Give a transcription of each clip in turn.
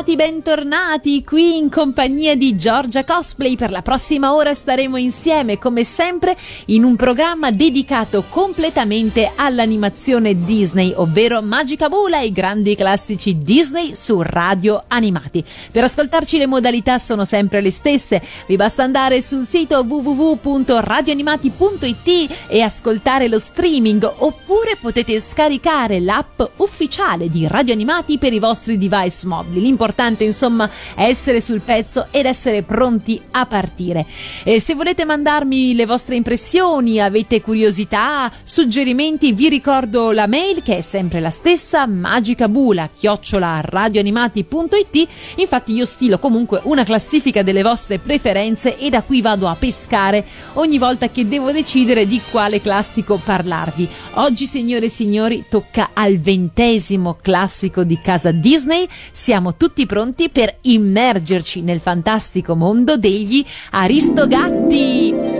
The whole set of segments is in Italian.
Animati, bentornati qui in compagnia di Giorgia Cosplay. Per la prossima ora staremo insieme, come sempre, in un programma dedicato completamente all'animazione Disney, ovvero Magica Bula, i grandi classici Disney su Radio Animati. Per ascoltarci le modalità sono sempre le stesse. Vi basta andare sul sito www.radioanimati.it e ascoltare lo streaming, oppure potete scaricare l'app ufficiale di Radio Animati per i vostri device mobili. L'importante, insomma, è essere sul pezzo ed essere pronti a partire. E se volete mandarmi le vostre impressioni, avete curiosità, suggerimenti, vi ricordo la mail che è sempre la stessa, magicabula chiocciola radioanimati.it. Infatti io stilo comunque una classifica delle vostre preferenze e da qui vado a pescare ogni volta che devo decidere di quale classico parlarvi. Oggi, signore e signori, tocca al ventesimo classico di casa Disney siamo tutti pronti per immergerci nel fantastico mondo degli Aristogatti.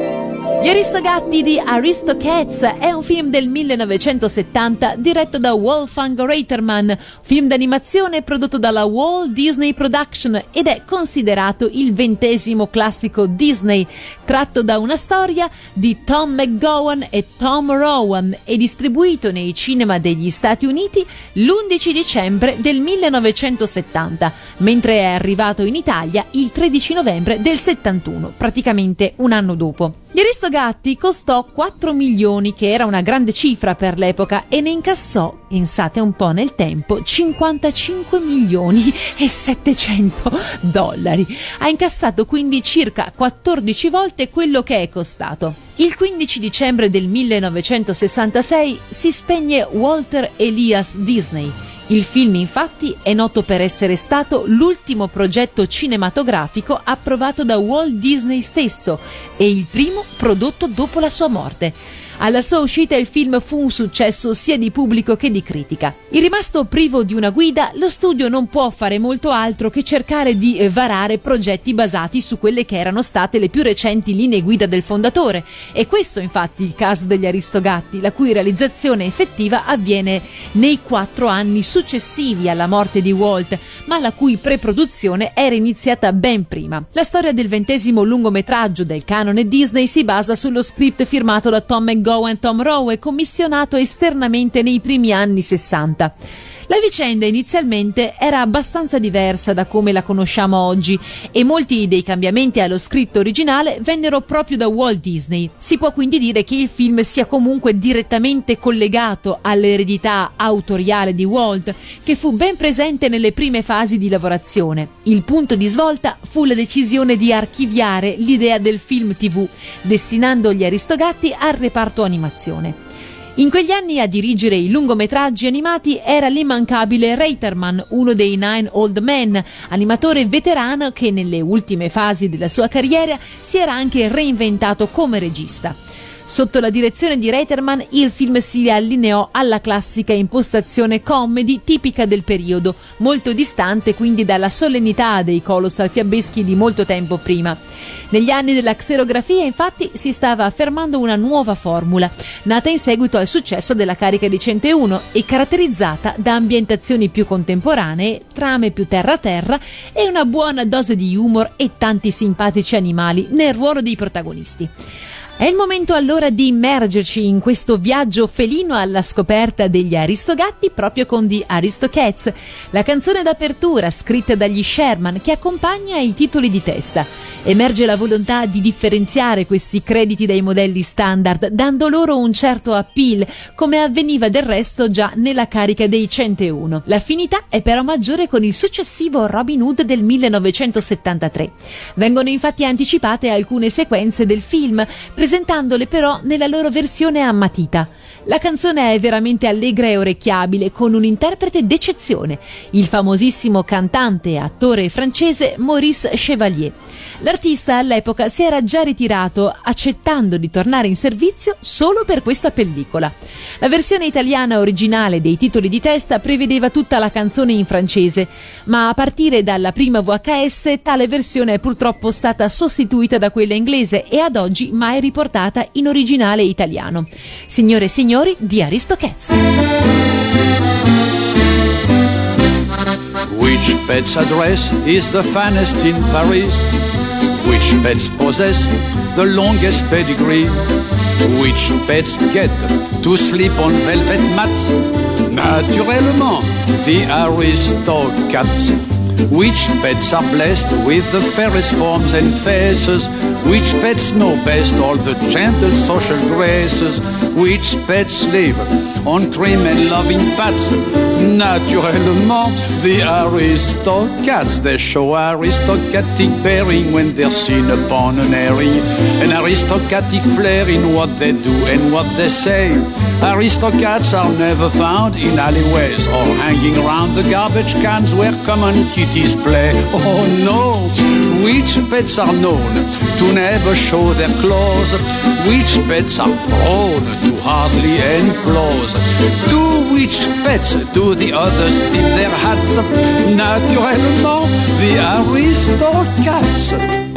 Gli Aristogatti di Aristocats è un film del 1970 diretto da Wolfgang Reitermann, film d'animazione prodotto dalla Walt Disney Production ed è considerato il ventesimo classico Disney, tratto da una storia di Tom McGowan e Tom Rowan e distribuito nei cinema degli Stati Uniti l'11 dicembre del 1970, mentre è arrivato in Italia il 13 novembre del 71, praticamente un anno dopo. Gli Aristogatti costò 4 milioni, che era una grande cifra per l'epoca, e ne incassò, pensate un po' nel tempo, 55 milioni e 700 dollari. Ha incassato quindi circa 14 volte quello che è costato. Il 15 dicembre del 1966 si spegne Walter Elias Disney. Il film infatti è noto per essere stato l'ultimo progetto cinematografico approvato da Walt Disney stesso e il primo prodotto dopo la sua morte. Alla sua uscita il film fu un successo sia di pubblico che di critica. Il rimasto privo di una guida, lo studio non può fare molto altro che cercare di varare progetti basati su quelle che erano state le più recenti linee guida del fondatore. E questo infatti il caso degli Aristogatti, la cui realizzazione effettiva avviene nei quattro anni successivi alla morte di Walt, ma la cui preproduzione era iniziata ben prima. La storia del ventesimo lungometraggio del canone Disney si basa sullo script firmato da Tom McGowan Gowan Tom Rowe, commissionato esternamente nei primi anni 60. La vicenda inizialmente era abbastanza diversa da come la conosciamo oggi e molti dei cambiamenti allo scritto originale vennero proprio da Walt Disney. Si può quindi dire che il film sia comunque direttamente collegato all'eredità autoriale di Walt, che fu ben presente nelle prime fasi di lavorazione. Il punto di svolta fu la decisione di archiviare l'idea del film TV, destinando gli Aristogatti al reparto animazione. In quegli anni a dirigere i lungometraggi animati era l'immancabile Reiterman, uno dei Nine Old Men, animatore veterano che nelle ultime fasi della sua carriera si era anche reinventato come regista. Sotto la direzione di Reiterman il film si allineò alla classica impostazione comedy tipica del periodo, molto distante quindi dalla solennità dei colossal fiabeschi di molto tempo prima. Negli anni della xerografia infatti si stava affermando una nuova formula, nata in seguito al successo della carica di 101 e caratterizzata da ambientazioni più contemporanee, trame più terra-terra e una buona dose di humor e tanti simpatici animali nel ruolo dei protagonisti. È il momento allora di immergerci in questo viaggio felino alla scoperta degli Aristogatti proprio con The Aristocats, la canzone d'apertura scritta dagli Sherman che accompagna i titoli di testa. Emerge la volontà di differenziare questi crediti dai modelli standard, dando loro un certo appeal, come avveniva del resto già nella carica dei 101. L'affinità è però maggiore con il successivo Robin Hood del 1973. Vengono infatti anticipate alcune sequenze del film, presentandole però nella loro versione ammatita. La canzone è veramente allegra e orecchiabile, con un interprete d'eccezione, il famosissimo cantante e attore francese Maurice Chevalier. L'artista all'epoca si era già ritirato, accettando di tornare in servizio solo per questa pellicola. La versione italiana originale dei titoli di testa prevedeva tutta la canzone in francese, ma a partire dalla prima VHS tale versione è purtroppo stata sostituita da quella inglese e ad oggi mai riportata in originale italiano. Signore e signori di Aristocats. Which pet's address is the finest in Paris? Which pets possess the longest pedigree? Which pets get to sleep on velvet mats? Naturellement, the aristocrats. Which pets are blessed with the fairest forms and faces? Which pets know best all the gentle social graces? Which pets live on cream and loving pats? Naturellement, the aristocrats. They show aristocratic bearing when they're seen upon an airing. An aristocratic flair in what they do and what they say. Aristocrats are never found in alleyways or hanging around the garbage cans where common kitties play. Oh no! Which pets are known to never show their claws? Which pets are prone to hardly any flaws? To which pets do the others tip their hats? Naturellement, the aristocrats.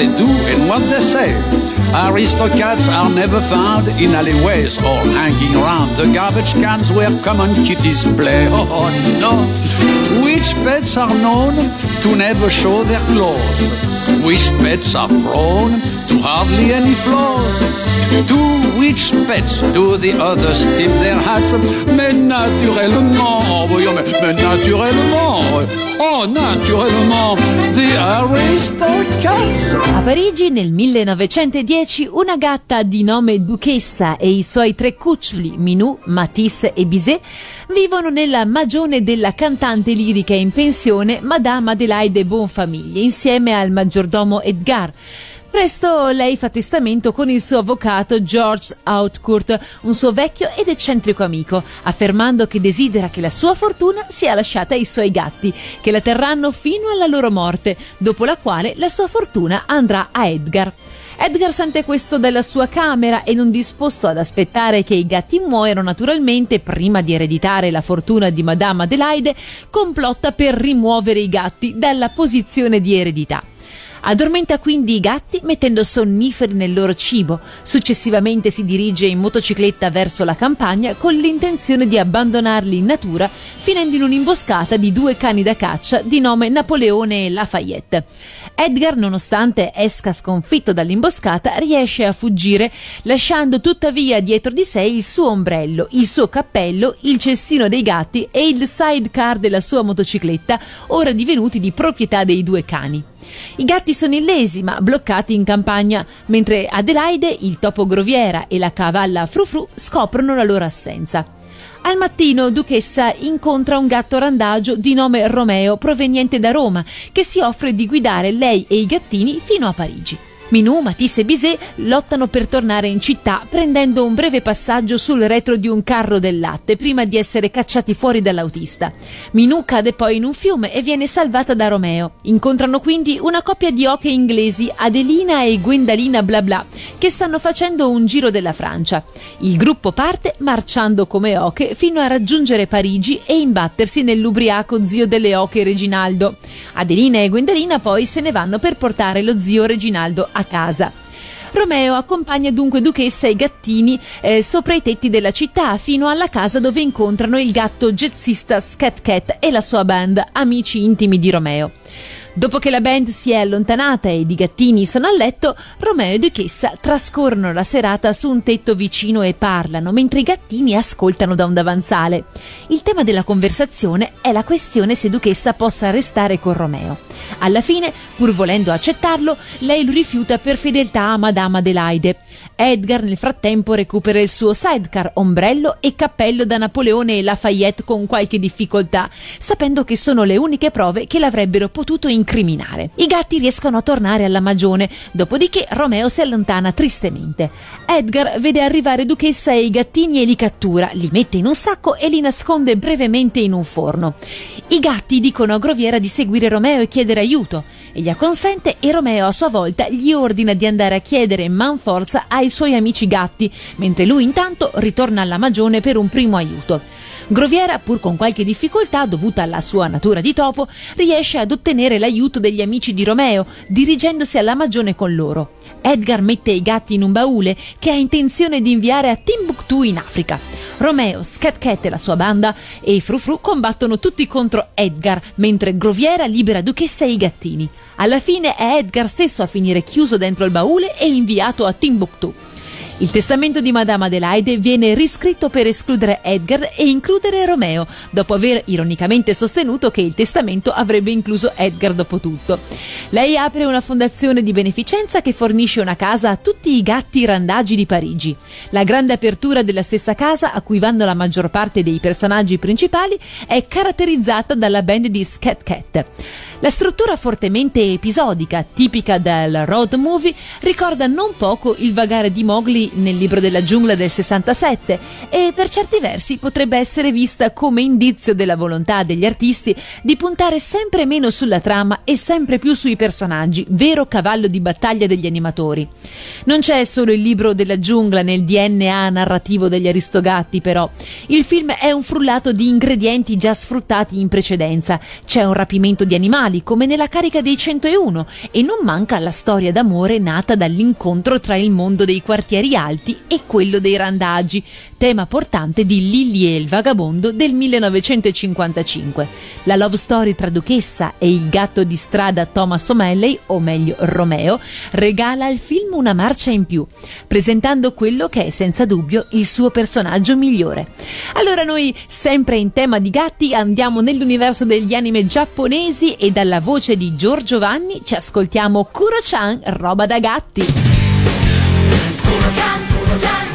They do and what they say. Aristocrats are never found in alleyways or hanging around the garbage cans where common kitties play. Oh no! Which pets are known to never show their claws? Which pets are prone to hardly any flaws? To which pets do the others tip their hats? Mais naturellement, oh, voyons, mais, mais naturellement, oh, naturellement, the aristocrats. A Parigi nel 1910 una gatta di nome Duchessa e i suoi tre cuccioli, Minou, Matisse e Bizet, vivono nella magione della cantante lirica in pensione Madame Adelaide Bonfamiglie insieme al maggiordomo Edgar. Presto lei fa testamento con il suo avvocato George Outcourt, un suo vecchio ed eccentrico amico, affermando che desidera che la sua fortuna sia lasciata ai suoi gatti, che la terranno fino alla loro morte, dopo la quale la sua fortuna andrà a Edgar. Edgar sente questo dalla sua camera e non disposto ad aspettare che i gatti muoiano naturalmente prima di ereditare la fortuna di Madame Adelaide, complotta per rimuovere i gatti dalla posizione di eredità. Addormenta quindi i gatti mettendo sonniferi nel loro cibo. Successivamente si dirige in motocicletta verso la campagna con l'intenzione di abbandonarli in natura, finendo in un'imboscata di due cani da caccia di nome Napoleone e Lafayette. Edgar, nonostante esca sconfitto dall'imboscata, riesce a fuggire, lasciando tuttavia dietro di sé il suo ombrello, il suo cappello, il cestino dei gatti e il sidecar della sua motocicletta, ora divenuti di proprietà dei due cani. I gatti sono illesi ma bloccati in campagna, mentre Adelaide, il topo groviera e la cavalla Frufru scoprono la loro assenza. Al mattino Duchessa incontra un gatto randagio di nome Romeo proveniente da Roma che si offre di guidare lei e i gattini fino a Parigi. Minou, Matisse e Bizet lottano per tornare in città prendendo un breve passaggio sul retro di un carro del latte prima di essere cacciati fuori dall'autista. Minou cade poi in un fiume e viene salvata da Romeo. Incontrano quindi una coppia di oche inglesi, Adelina e Gwendalina bla bla, che stanno facendo un giro della Francia. Il gruppo parte marciando come oche fino a raggiungere Parigi e imbattersi nell'ubriaco zio delle oche Reginaldo. Adelina e Gwendalina poi se ne vanno per portare lo zio Reginaldo a casa. Romeo accompagna dunque Duchessa e i gattini eh, sopra i tetti della città fino alla casa dove incontrano il gatto jazzista Scat Cat e la sua band, amici intimi di Romeo. Dopo che la band si è allontanata e i gattini sono a letto, Romeo e Duchessa trascorrono la serata su un tetto vicino e parlano, mentre i gattini ascoltano da un davanzale. Il tema della conversazione è la questione se Duchessa possa restare con Romeo. Alla fine, pur volendo accettarlo, lei lo rifiuta per fedeltà a Madame Adelaide. Edgar nel frattempo recupera il suo sidecar, ombrello e cappello da Napoleone e Lafayette con qualche difficoltà, sapendo che sono le uniche prove che l'avrebbero potuto incriminare. I gatti riescono a tornare alla magione, dopodiché Romeo si allontana tristemente. Edgar vede arrivare Duchessa e i gattini e li cattura, li mette in un sacco e li nasconde brevemente in un forno. I gatti dicono a Groviera di seguire Romeo e chiedere aiuto. E gli acconsente e Romeo a sua volta gli ordina di andare a chiedere manforza ai suoi amici gatti, mentre lui intanto ritorna alla magione per un primo aiuto. Groviera, pur con qualche difficoltà dovuta alla sua natura di topo, riesce ad ottenere l'aiuto degli amici di Romeo, dirigendosi alla magione con loro. Edgar mette i gatti in un baule che ha intenzione di inviare a Timbuktu in Africa. Romeo, Scat Cat e la sua banda e Frufru combattono tutti contro Edgar, mentre Groviera libera Duchessa e i gattini. Alla fine è Edgar stesso a finire chiuso dentro il baule e inviato a Timbuktu. Il testamento di Madame Adelaide viene riscritto per escludere Edgar e includere Romeo, dopo aver ironicamente sostenuto che il testamento avrebbe incluso Edgar dopo tutto. Lei apre una fondazione di beneficenza che fornisce una casa a tutti i gatti randagi di Parigi. La grande apertura della stessa casa, a cui vanno la maggior parte dei personaggi principali, è caratterizzata dalla band di Scat Cat. La struttura fortemente episodica, tipica del road movie, ricorda non poco il vagare di Mowgli nel libro della giungla del 67 e per certi versi potrebbe essere vista come indizio della volontà degli artisti di puntare sempre meno sulla trama e sempre più sui personaggi, vero cavallo di battaglia degli animatori. Non c'è solo il libro della giungla nel DNA narrativo degli Aristogatti, però. Il film è un frullato di ingredienti già sfruttati in precedenza. C'è un rapimento di animali personali come nella carica dei 101 e non manca la storia d'amore nata dall'incontro tra il mondo dei quartieri alti e quello dei randagi, tema portante di Lily e il vagabondo del 1955. La love story tra Duchessa e il gatto di strada Thomas O'Malley, o meglio Romeo, regala al film una marcia in più, presentando quello che è senza dubbio il suo personaggio migliore. Allora noi, sempre in tema di gatti, andiamo nell'universo degli anime giapponesi e da dalla voce di Giorgio Vanni ci ascoltiamo Kuro-chan, roba da gatti. Kuro-chan, Kuro-chan.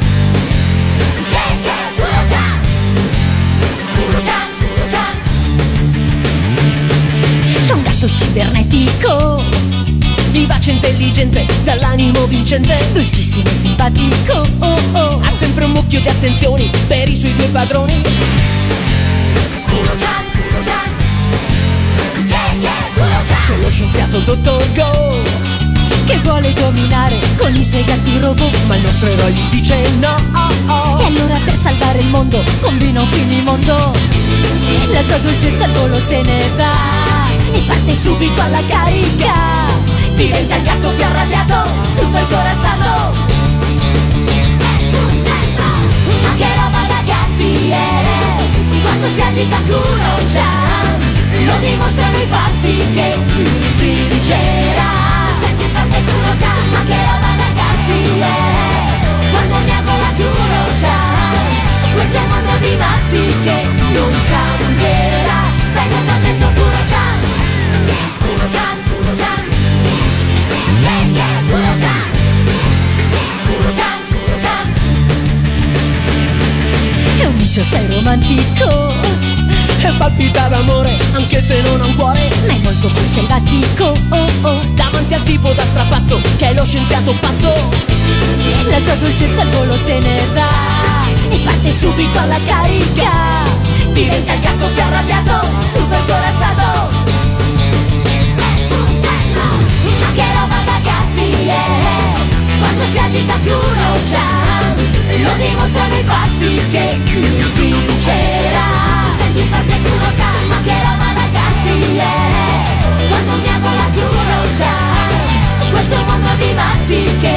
Cibernetico vivace, intelligente, dall'animo vincente, dolcissimo simpatico. Oh, oh. Ha sempre un mucchio di attenzioni per i suoi due padroni. Kuro-chan, Kuro-chan. C'è lo scienziato dottor Go Che vuole dominare con i suoi gatti robot Ma il nostro eroe gli dice no oh, oh. E allora per salvare il mondo combina un finimondo La sua dolcezza al volo se ne va E parte subito alla carica. Diventa il gatto più arrabbiato Super corazzato. Ma che roba da gatti è Quando si agita Kuro-chan lo dimostrano i fatti che lui vincerà già Questo mondo di matti che non cambierà. Stai molto Micio sei romantico. Palpita d'amore anche se non ha un cuore. Ma è molto più selvatico. Oh oh Davanti al tipo da strapazzo che è lo scienziato pazzo. La sua dolcezza al volo se ne va. E parte subito alla carica. Diventa il gatto più arrabbiato, super corazzato. Ma che roba da gatti è Quando si agita Kuro-chan Lo è Quando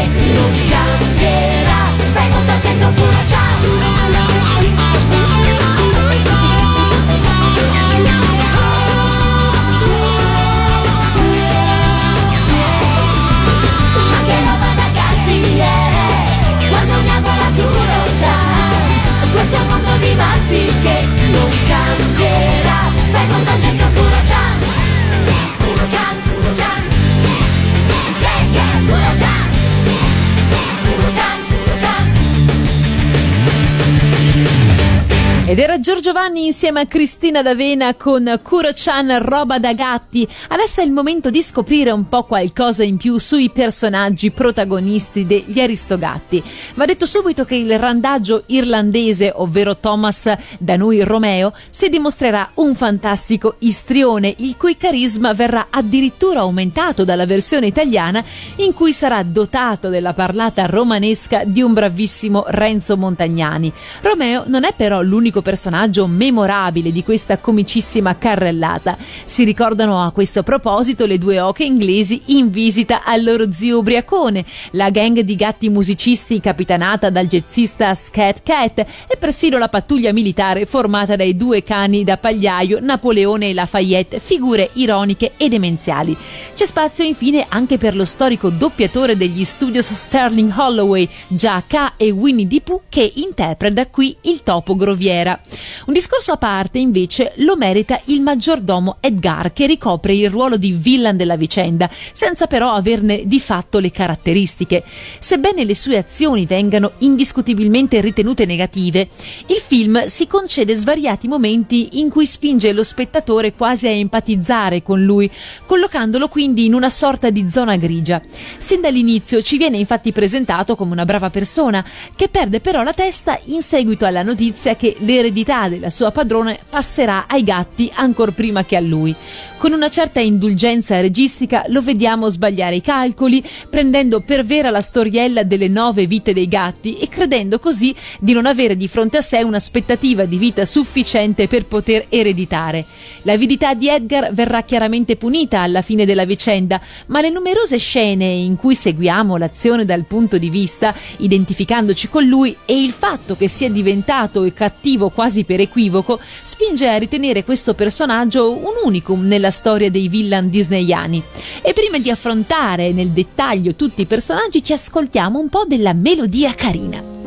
Ed era Giorgio Vanni insieme a Cristina D'Avena con Kuro-chan Roba da Gatti. Adesso è il momento di scoprire un po' qualcosa in più sui personaggi protagonisti degli Aristogatti. Va detto subito che il randaggio irlandese, ovvero Thomas da noi Romeo, si dimostrerà un fantastico istrione, il cui carisma verrà addirittura aumentato dalla versione italiana in cui sarà dotato della parlata romanesca di un bravissimo Renzo Montagnani. Romeo non è però l'unico unico personaggio memorabile di questa comicissima carrellata. Si ricordano a questo proposito le due oche inglesi in visita al loro zio ubriacone, la gang di gatti musicisti capitanata dal jazzista Scat Cat e persino la pattuglia militare formata dai due cani da pagliaio Napoleone e Lafayette, figure ironiche e demenziali. C'è spazio infine anche per lo storico doppiatore degli studios Sterling Holloway, Giacca e Winnie the Pooh che interpreta qui il topo groviera sera. Un discorso a parte, invece, lo merita il maggiordomo Edgar, che ricopre il ruolo di villain della vicenda, senza però averne di fatto le caratteristiche. Sebbene le sue azioni vengano indiscutibilmente ritenute negative, il film si concede svariati momenti in cui spinge lo spettatore quasi a empatizzare con lui, collocandolo quindi in una sorta di zona grigia. Sin dall'inizio ci viene infatti presentato come una brava persona, che perde però la testa in seguito alla notizia che le l'eredità della sua padrone passerà ai gatti ancor prima che a lui. Con una certa indulgenza registica lo vediamo sbagliare i calcoli, prendendo per vera la storiella delle nove vite dei gatti e credendo così di non avere di fronte a sé un'aspettativa di vita sufficiente per poter ereditare. L'avidità di Edgar verrà chiaramente punita alla fine della vicenda, ma le numerose scene in cui seguiamo l'azione dal punto di vista, identificandoci con lui, e il fatto che sia diventato cattivo quasi per equivoco, spinge a ritenere questo personaggio un unicum nella storia dei villain disneyani. E prima di affrontare nel dettaglio tutti i personaggi ci ascoltiamo un po' della melodia carina.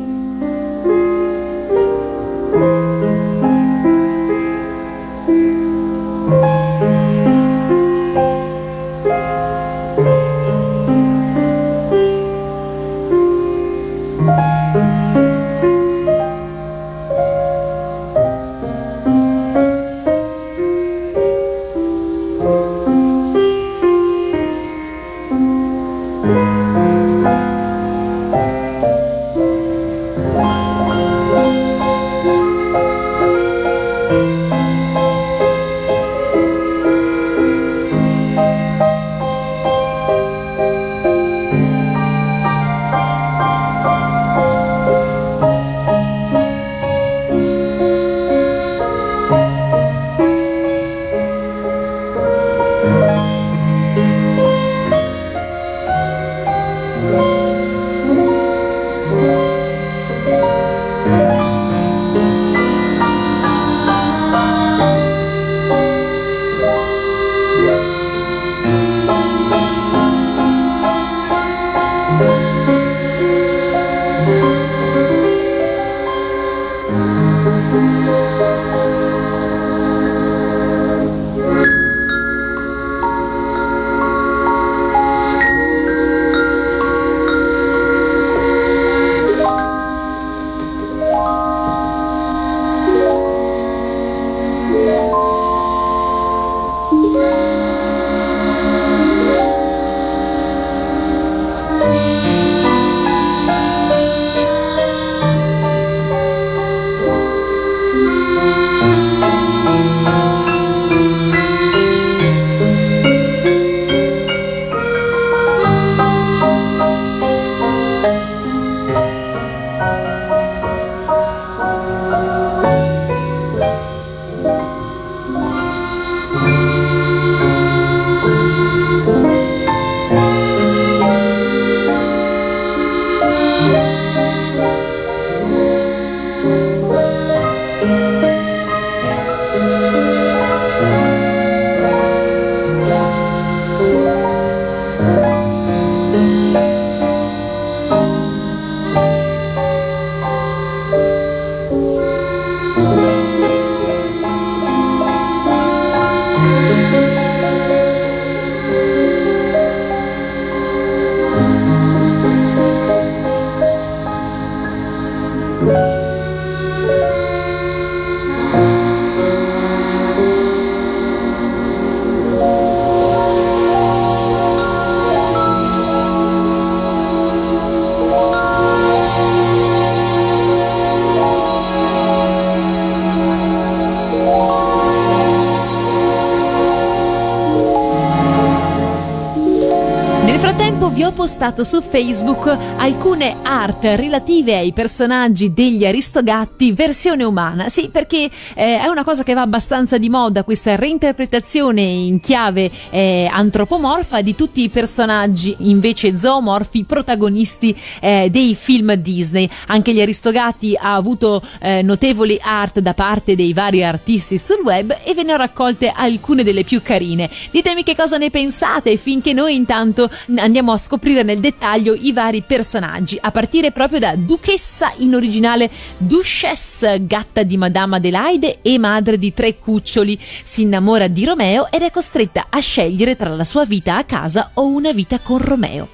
Nel frattempo tempo vi ho postato su Facebook alcune art relative ai personaggi degli Aristogatti versione umana. Sì, perché eh, è una cosa che va abbastanza di moda questa reinterpretazione in chiave eh, antropomorfa di tutti i personaggi invece zoomorfi protagonisti eh, dei film Disney. Anche gli Aristogatti ha avuto eh, notevoli art da parte dei vari artisti sul web e ve ne ho raccolte alcune delle più carine. Ditemi che cosa ne pensate finché noi intanto andiamo a scoprire nel dettaglio i vari personaggi, a partire proprio da Duchessa in originale Duchesse, gatta di Madame Adelaide e madre di tre cuccioli. Si innamora di Romeo ed è costretta a scegliere tra la sua vita a casa o una vita con Romeo.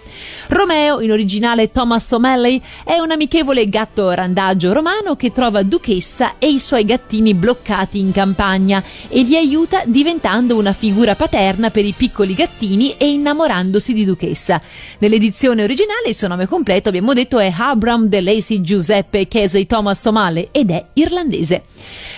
Romeo, in originale Thomas O'Malley, è un amichevole gatto randagio romano che trova Duchessa e i suoi gattini bloccati in campagna e li aiuta diventando una figura paterna per i piccoli gattini e innamorandosi di Duchessa. Nell'edizione originale il suo nome completo, abbiamo detto, è Abram de Lacy Giuseppe Casey Thomas O'Malley ed è irlandese.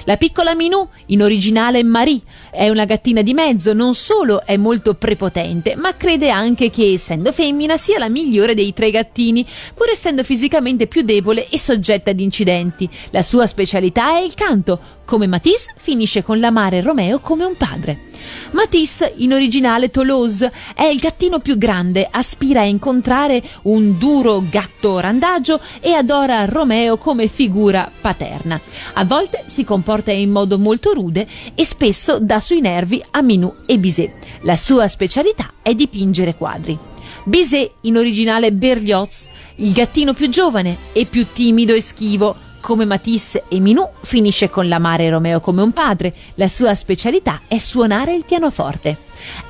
La piccola Minù, in originale Marie, è una gattina di mezzo, non solo è molto prepotente, ma crede anche che, essendo femmina, sia la migliore dei tre gattini, pur essendo fisicamente più debole e soggetta ad incidenti. La sua specialità è il canto. Come Matisse, finisce con l'amare Romeo come un padre. Matisse, in originale Toulouse, è il gattino più grande, aspira a incontrare un duro gatto randagio e adora Romeo come figura paterna. A volte si comporta in modo molto rude e spesso dà sui nervi a Minou e Bizet. La sua specialità è dipingere quadri. Bizet, in originale Berlioz, il gattino più giovane e più timido e schivo, come Matisse e Minou, finisce con l'amare Romeo come un padre. La sua specialità è suonare il pianoforte.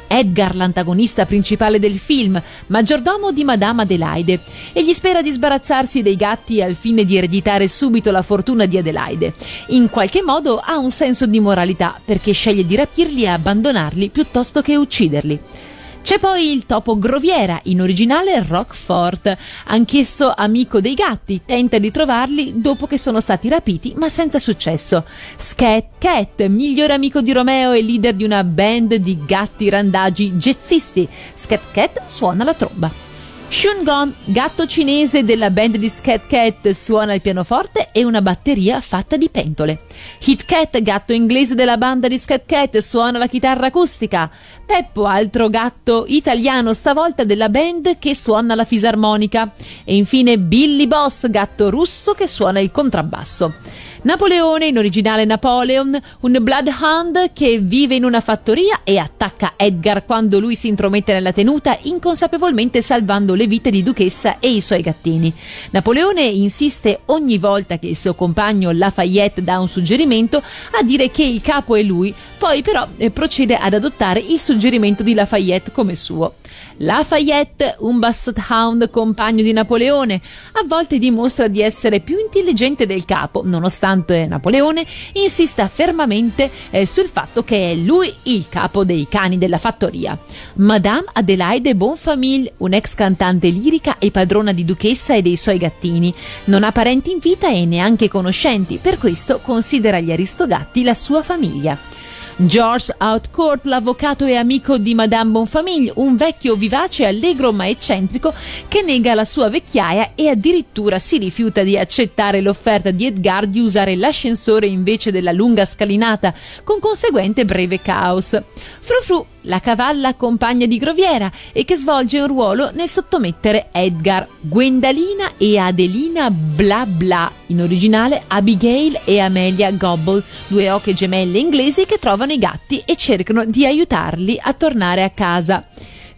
Edgar, l'antagonista principale del film, maggiordomo di Madame Adelaide, egli spera di sbarazzarsi dei gatti al fine di ereditare subito la fortuna di Adelaide. In qualche modo ha un senso di moralità perché sceglie di rapirli e abbandonarli piuttosto che ucciderli. C'è poi il topo groviera, in originale Rockford, anch'esso amico dei gatti, tenta di trovarli dopo che sono stati rapiti, ma senza successo. Scat Cat, migliore amico di Romeo e leader di una band di gatti randagi jazzisti. Scat Cat suona la tromba. Shun Gon, gatto cinese della band di Scat Cat, suona il pianoforte e una batteria fatta di pentole. Hit Cat, gatto inglese della banda di Scat Cat, suona la chitarra acustica. Peppo, altro gatto italiano stavolta della band che suona la fisarmonica. E infine Billy Boss, gatto russo che suona il contrabbasso. Napoleone, in originale Napoleon, un bloodhound che vive in una fattoria e attacca Edgar quando lui si intromette nella tenuta, inconsapevolmente salvando le vite di Duchessa e i suoi gattini. Napoleone insiste ogni volta che il suo compagno Lafayette dà un suggerimento a dire che il capo è lui, poi però eh, procede ad adottare il suggerimento di Lafayette come suo. Lafayette, un basset hound compagno di Napoleone, a volte dimostra di essere più intelligente del capo, nonostante Napoleone insista fermamente eh, sul fatto che è lui il capo dei cani della fattoria. Madame Adelaide Bonfamille, un'ex cantante lirica e padrona di duchessa e dei suoi gattini, non ha parenti in vita e neanche conoscenti, per questo considera gli Aristogatti la sua famiglia. George Outcourt, l'avvocato e amico di Madame Bonfamille, un vecchio vivace, allegro ma eccentrico che nega la sua vecchiaia e addirittura si rifiuta di accettare l'offerta di Edgar di usare l'ascensore invece della lunga scalinata, con conseguente breve caos. Frufru la cavalla compagna di Groviera e che svolge un ruolo nel sottomettere Edgar, Gwendalina e Adelina Bla Bla, in originale Abigail e Amelia Gobble, due oche gemelle inglesi che trovano i gatti e cercano di aiutarli a tornare a casa.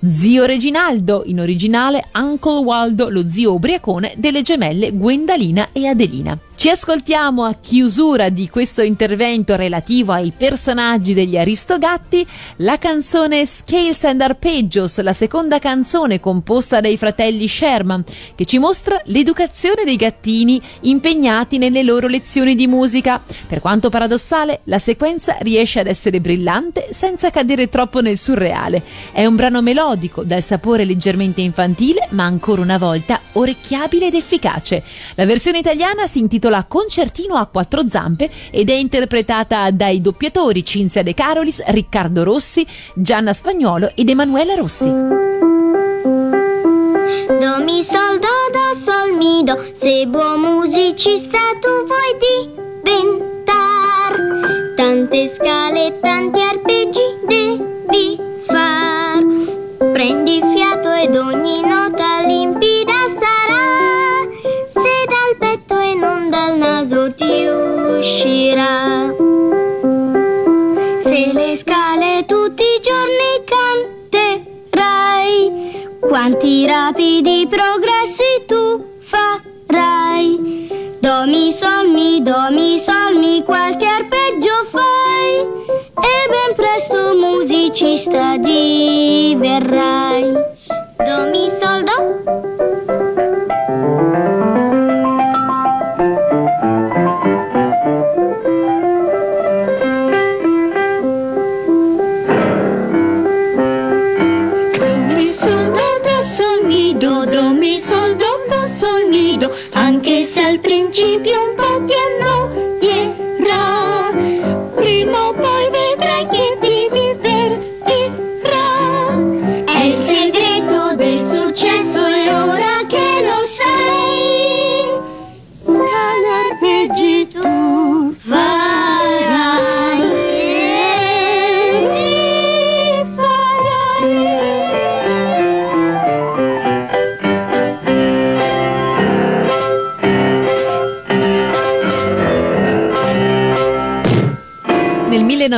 Zio Reginaldo, in originale Uncle Waldo, lo zio ubriacone delle gemelle Gwendalina e Adelina. Ci ascoltiamo a chiusura di questo intervento relativo ai personaggi degli Aristogatti la canzone Scales and Arpeggios, la seconda canzone composta dai fratelli Sherman, che ci mostra l'educazione dei gattini impegnati nelle loro lezioni di musica. Per quanto paradossale, la sequenza riesce ad essere brillante senza cadere troppo nel surreale. È un brano melodico, dal sapore leggermente infantile, ma ancora una volta orecchiabile ed efficace. La versione italiana si intitola intitola Concertino a quattro zampe ed è interpretata dai doppiatori Cinzia De Carolis, Riccardo Rossi, Gianna Spagnuolo ed Emanuela Rossi. nido. Se buon musicista tu vuoi diventar, tante scale, tanti arpeggi devi far. Prendi fiato ed ogni nota limpida sarà, dal naso ti uscirà. Se le scale tutti i giorni canterai, quanti rapidi progressi tu farai. Do mi sol mi do mi sol mi qualche arpeggio fai e ben presto musicista diverrai. Do mi sol do principio un po' ti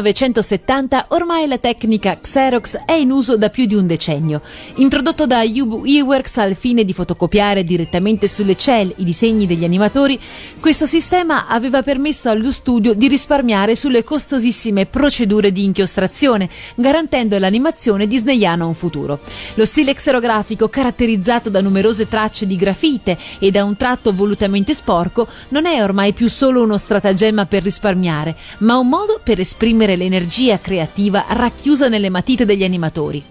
1970 ormai la tecnica Xerox è in uso da più di un decennio. Introdotto da Hugh Eworks al fine di fotocopiare direttamente sulle cell i disegni degli animatori, questo sistema aveva permesso allo studio di risparmiare sulle costosissime procedure di inchiostrazione, garantendo all'animazione disneyana un futuro. Lo stile xerografico, caratterizzato da numerose tracce di grafite e da un tratto volutamente sporco, non è ormai più solo uno stratagemma per risparmiare, ma un modo per esprimere l'energia creativa racchiusa nelle matite degli animatori.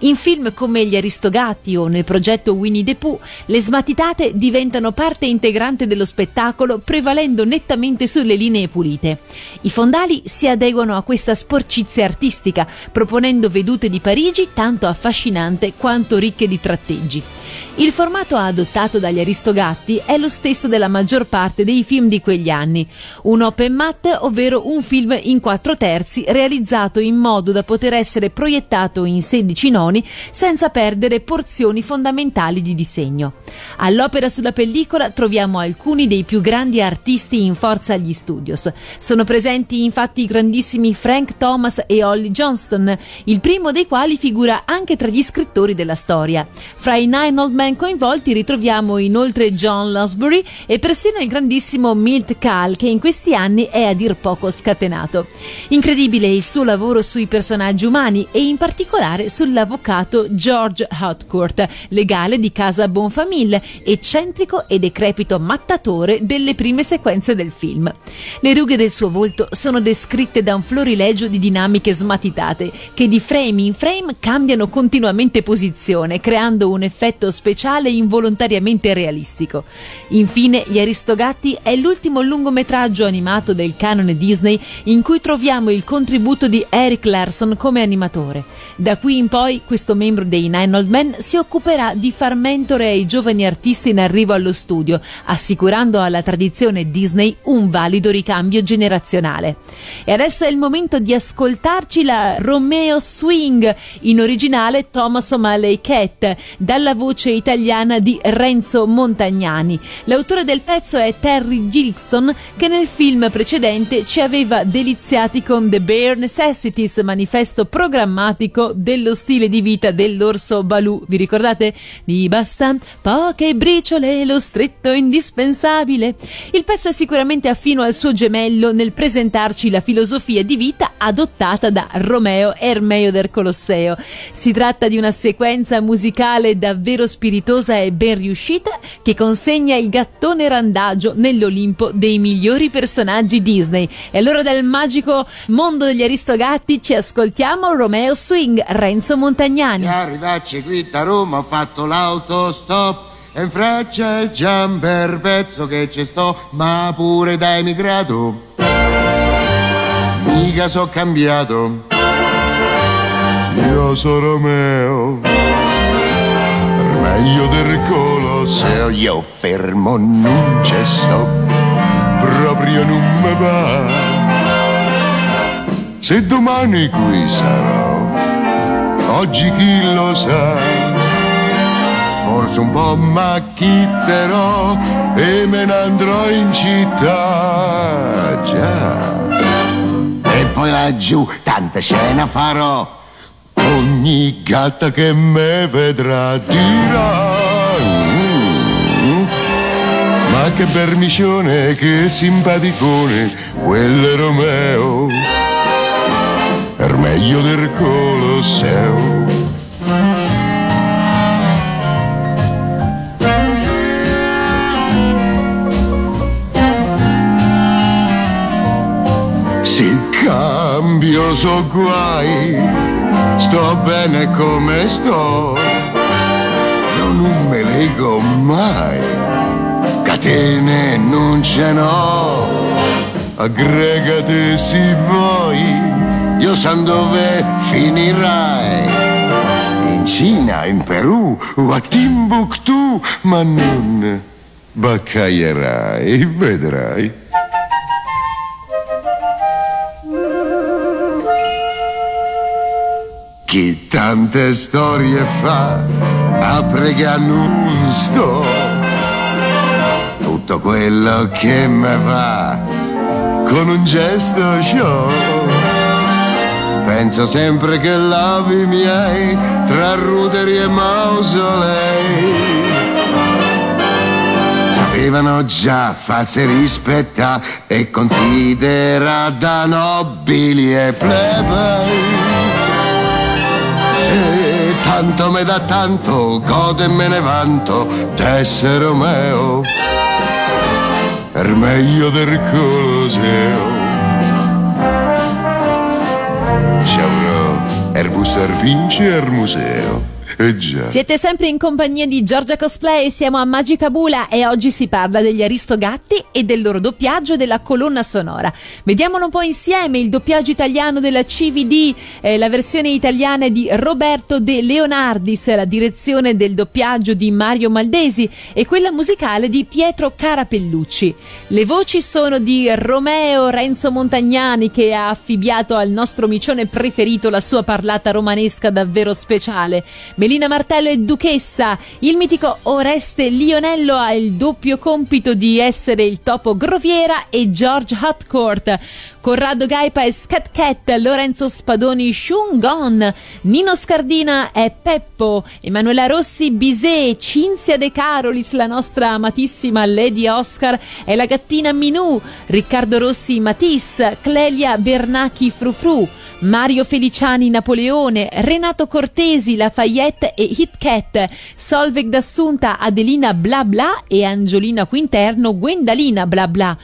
In film come Gli Aristogatti o nel progetto Winnie the Pooh, le smatitate diventano parte integrante dello spettacolo, prevalendo nettamente sulle linee pulite. I fondali si adeguano a questa sporcizia artistica, proponendo vedute di Parigi tanto affascinante quanto ricche di tratteggi. Il formato adottato dagli Aristogatti è lo stesso della maggior parte dei film di quegli anni, un open mat, ovvero un film in quattro terzi realizzato in modo da poter essere proiettato in 16 noni senza perdere porzioni fondamentali di disegno. All'opera sulla pellicola troviamo alcuni dei più grandi artisti in forza agli studios. Sono presenti infatti i grandissimi Frank Thomas e Holly Johnston, il primo dei quali figura anche tra gli scrittori della storia. Fra i Nine Old Men coinvolti ritroviamo inoltre John Lasbury e persino il grandissimo Milt Kahl che in questi anni è a dir poco scatenato. Incredibile il suo lavoro sui personaggi umani e in particolare sull'avvocato George Hotcourt, legale di casa Bonfamille, eccentrico e decrepito mattatore delle prime sequenze del film. Le rughe del suo volto sono descritte da un florilegio di dinamiche smatitate che di frame in frame cambiano continuamente posizione, creando un effetto speciale involontariamente realistico. Infine, Gli Aristogatti è l'ultimo lungometraggio animato del canone Disney in cui troviamo il contributo di Eric Larson come animatore. Da qui in poi questo membro dei Nine Old Men si occuperà di far mentore ai giovani artisti in arrivo allo studio, assicurando alla tradizione Disney un valido ricambio generazionale. E adesso è il momento di ascoltarci la Romeo Swing, in originale Thomas O'Malley Cat, dalla voce italiana di Renzo Montagnani. L'autore del pezzo è Terry Gilson, che nel film precedente ci aveva deliziati con The Bare Necessities, manifesto programmatico dello stile di vita dell'orso Baloo. Vi ricordate? Di basta poche briciole, lo stretto indispensabile. Il pezzo è sicuramente affino al suo gemello nel presentarci la filosofia di vita adottata da Romeo Ermeo del Colosseo. Si tratta di una sequenza musicale davvero spiritosa e ben riuscita che consegna il gattone randagio nell'Olimpo dei migliori personaggi Disney. E allora dal magico mondo degli Aristogatti ci ascoltiamo Romeo Swing, Renzo Montagnani. Arrivacci qui da Roma ho fatto l'autostop e in Francia il jumper pezzo che ci sto ma pure da emigrato mica so cambiato io sono Romeo meglio del Colosseo, io fermo non c'è sto, proprio non mi va. Se domani qui sarò, oggi chi lo sa, forse un po' macchitterò e me ne andrò in città, già. E poi laggiù tanta scena farò ogni gatta che me vedrà dirà "Mm, ma che permissione, che simpaticone quel Romeo. Per meglio del Colosseo cambio so guai, sto bene come sto, io non me lego mai, catene non ce n'ho, aggregate se vuoi, io san dove finirai, in Cina, in Perù o a Timbuktu, ma non baccaierai, vedrai. Chi tante storie fa, a pregare non. Tutto quello che mi va, con un gesto ciò. Penso sempre che lavi miei, tra ruderi e mausolei. Sapevano già farsi rispettare e considera da nobili e plebei. Se tanto me dà tanto, godo e me ne vanto d'essere Romeo, per meglio del Colosseo. Ci avrò Erbus vince al museo. Eh. Siete sempre in compagnia di Giorgia Cosplay, siamo a Magica Bula e oggi si parla degli Aristogatti e del loro doppiaggio della colonna sonora. Vediamolo un po' insieme, il doppiaggio italiano della CVD, eh, la versione italiana di Roberto De Leonardis, la direzione del doppiaggio di Mario Maldesi e quella musicale di Pietro Carapellucci. Le voci sono di Romeo Renzo Montagnani che ha affibbiato al nostro micione preferito la sua parlata romanesca davvero speciale. Melina Martello è duchessa. Il mitico Oreste Lionello ha il doppio compito di essere il topo Groviera e George Hotcourt. Corrado Gaipa è Scat Cat, Lorenzo Spadoni Shungon, Nino Scardina è Peppo, Emanuela Rossi Bisè, Cinzia De Carolis, la nostra amatissima Lady Oscar è la gattina Minù, Riccardo Rossi Matisse, Clelia Bernacchi Frufru, Mario Feliciani Napoleone, Renato Cortesi Lafayette e Hit Cat, Solveig d'Assunta Adelina Bla Bla e Angiolina Quinterno Gwendalina Bla Bla.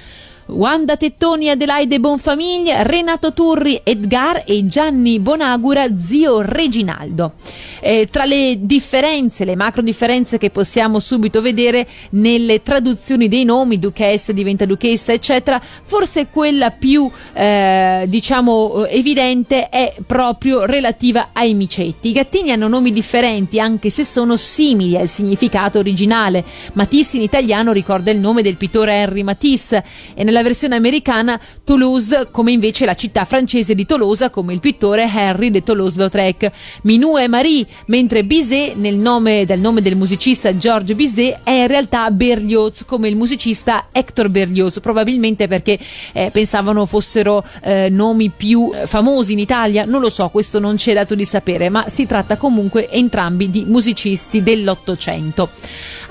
Wanda Tettoni, Adelaide Bonfamiglia, Renato Turri, Edgar e Gianni Bonagura, zio Reginaldo. Eh, tra le differenze, le macro differenze che possiamo subito vedere nelle traduzioni dei nomi, duchessa diventa duchessa, eccetera, forse quella più eh, diciamo evidente è proprio relativa ai micetti. I gattini hanno nomi differenti anche se sono simili al significato originale. Matisse in italiano ricorda il nome del pittore Henri Matisse e nella versione americana Toulouse come invece la città francese di Tolosa come il pittore Henri de Toulouse-Lautrec. Minou e Marie, mentre Bizet nel nome, del nome del musicista Georges Bizet è in realtà Berlioz come il musicista Hector Berlioz, probabilmente perché eh, pensavano fossero eh, nomi più eh, famosi in Italia, non lo so, questo non ci è dato di sapere, ma si tratta comunque entrambi di musicisti dell'Ottocento.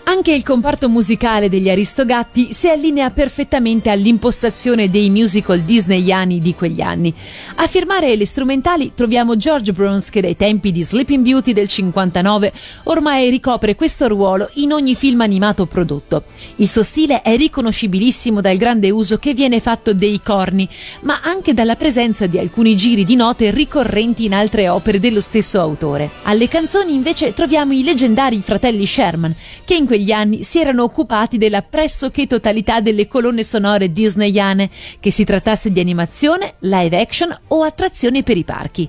Anche il comparto musicale degli Aristogatti si allinea perfettamente all'impostazione dei musical disneyani di quegli anni. A firmare le strumentali troviamo George Bruns che dai tempi di Sleeping Beauty del 59 ormai ricopre questo ruolo in ogni film animato prodotto. Il suo stile è riconoscibilissimo dal grande uso che viene fatto dei corni, ma anche dalla presenza di alcuni giri di note ricorrenti in altre opere dello stesso autore. Alle canzoni invece troviamo i leggendari fratelli Sherman, che in quegli anni si erano occupati della pressoché totalità delle colonne sonore disneyane, che si trattasse di animazione, live action o attrazioni per i parchi.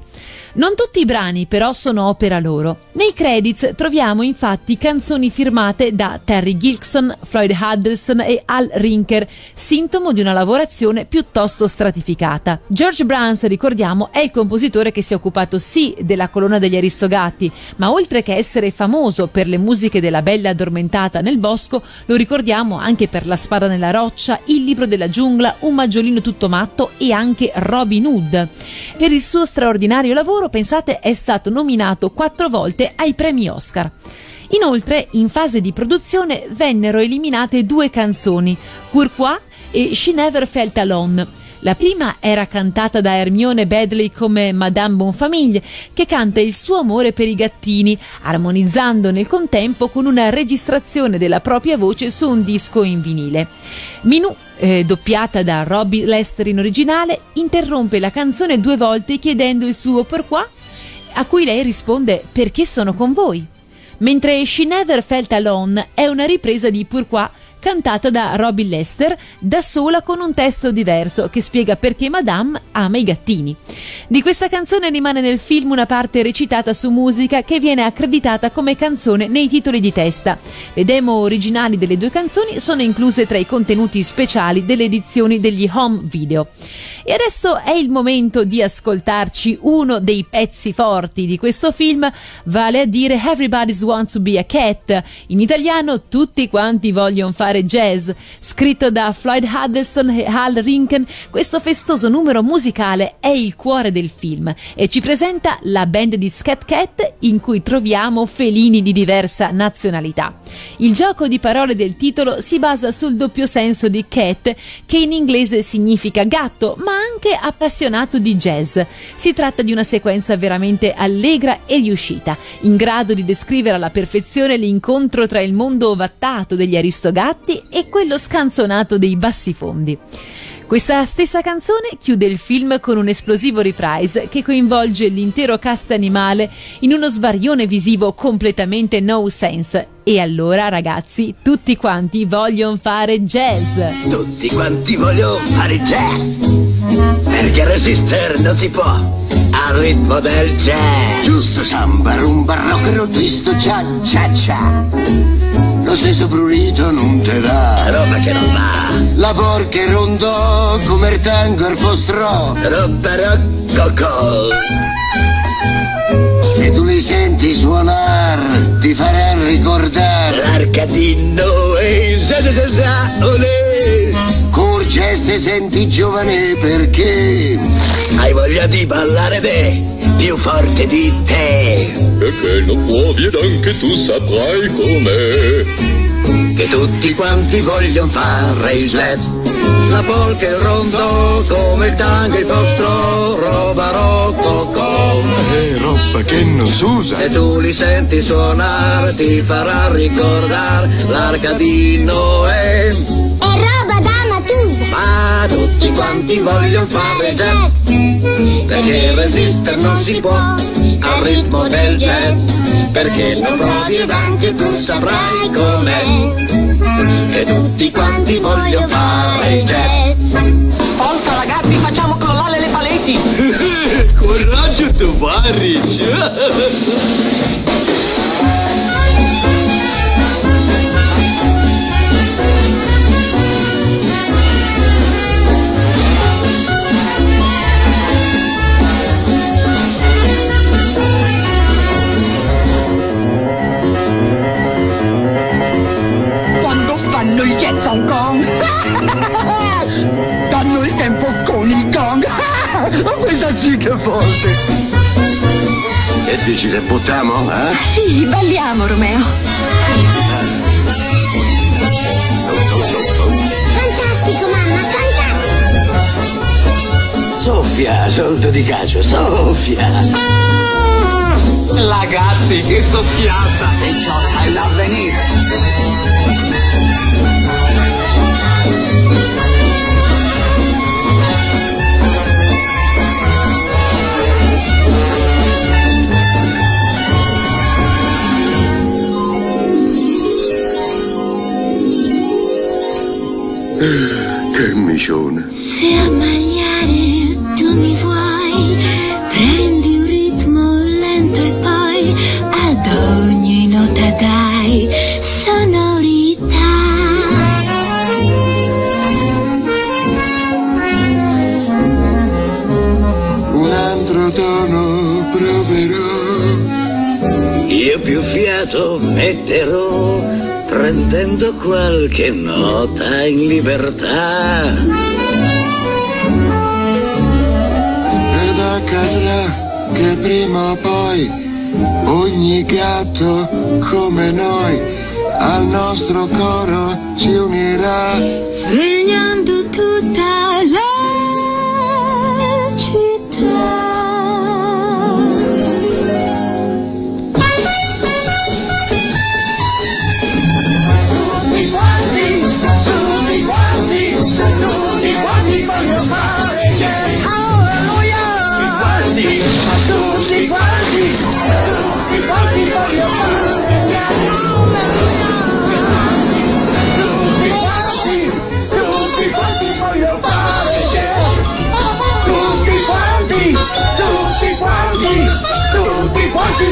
Non tutti i brani però sono opera loro. Nei credits troviamo infatti canzoni firmate da Terry Gilkson, Floyd Huddleston e Al Rinker, sintomo di una lavorazione piuttosto stratificata. George Bruns, ricordiamo, è il compositore che si è occupato sì della colonna degli Aristogatti, ma oltre che essere famoso per le musiche della Bella addormentata nel bosco, lo ricordiamo anche per La spada nella roccia, Il libro della giungla, Un maggiolino tutto matto e anche Robin Hood. Per il suo straordinario lavoro, pensate, è stato nominato quattro volte ai premi Oscar. Inoltre, in fase di produzione vennero eliminate due canzoni, Pourquoi e She Never Felt Alone. La prima era cantata da Hermione Badley come Madame Bonfamiglie, che canta il suo amore per i gattini, armonizzando nel contempo con una registrazione della propria voce su un disco in vinile. Minù, eh, doppiata da Robbie Lester in originale, interrompe la canzone due volte chiedendo il suo pourquoi a cui lei risponde perché sono con voi. Mentre She Never Felt Alone è una ripresa di Pourquoi cantata da Robin Lester da sola con un testo diverso che spiega perché Madame ama i gattini. Di questa canzone rimane nel film una parte recitata su musica che viene accreditata come canzone nei titoli di testa. Le demo originali delle due canzoni sono incluse tra i contenuti speciali delle edizioni degli home video. E adesso è il momento di ascoltarci uno dei pezzi forti di questo film, vale a dire Everybody's Wants to Be a Cat. In italiano tutti quanti vogliono fare jazz. Scritto da Floyd Huddleston e Hal Rinken, questo festoso numero musicale è il cuore del film e ci presenta la band di Scat Cat in cui troviamo felini di diversa nazionalità. Il gioco di parole del titolo si basa sul doppio senso di cat che in inglese significa gatto ma anche appassionato di jazz. Si tratta di una sequenza veramente allegra e riuscita, in grado di descrivere alla perfezione l'incontro tra il mondo ovattato degli aristogatti e quello scanzonato dei bassifondi. Questa stessa canzone chiude il film con un esplosivo reprise che coinvolge l'intero cast animale in uno svarione visivo completamente no sense. E allora, ragazzi, tutti quanti vogliono fare jazz. Tutti quanti vogliono fare jazz. Perché resistere non si può al ritmo del jazz. Giusto samba, rumba, rock twisto, cia cia cia. Lo stesso prurito non te dà. Roba che non va. La porca e rondò come il tango e il fostrò. Roba roccocò. Se tu li senti suonare, ti farà ricordare. L'arcadino e sa sa sa sa olè. Corgeste senti giovane perché Hai voglia di ballare te, più forte di te. Perché non muovi ed anche tu saprai com'è. Che tutti quanti vogliono fare il jazz. La polca e il rondo come il tango e il vostro roba roccocò. è roba che non s'usa. Se tu li senti suonare ti farà ricordare l'arcadino e... È roba da ma tutti quanti vogliono fare jazz, perché resistere non si può al ritmo del jazz, perché lo provi ed anche tu saprai com'è, e tutti quanti vogliono fare jazz. Forza ragazzi, facciamo crollare le paletti! Coraggio Tovaric! È forte! E dici se buttiamo, eh? Sì, balliamo Romeo! Fantastico, mamma, fantastico. Soffia, soldo di calcio, soffia Ragazzi, che soffiata! E ciò è l'avvenire Che micione. Se a magliare tu mi vuoi, prendi un ritmo lento e poi ad ogni nota dai sonorità. Un altro tono proverò, io più fiato metterò prendendo qualche nota in libertà. Ed accadrà che prima o poi ogni gatto come noi al nostro coro si unirà. svegliando tutta la città.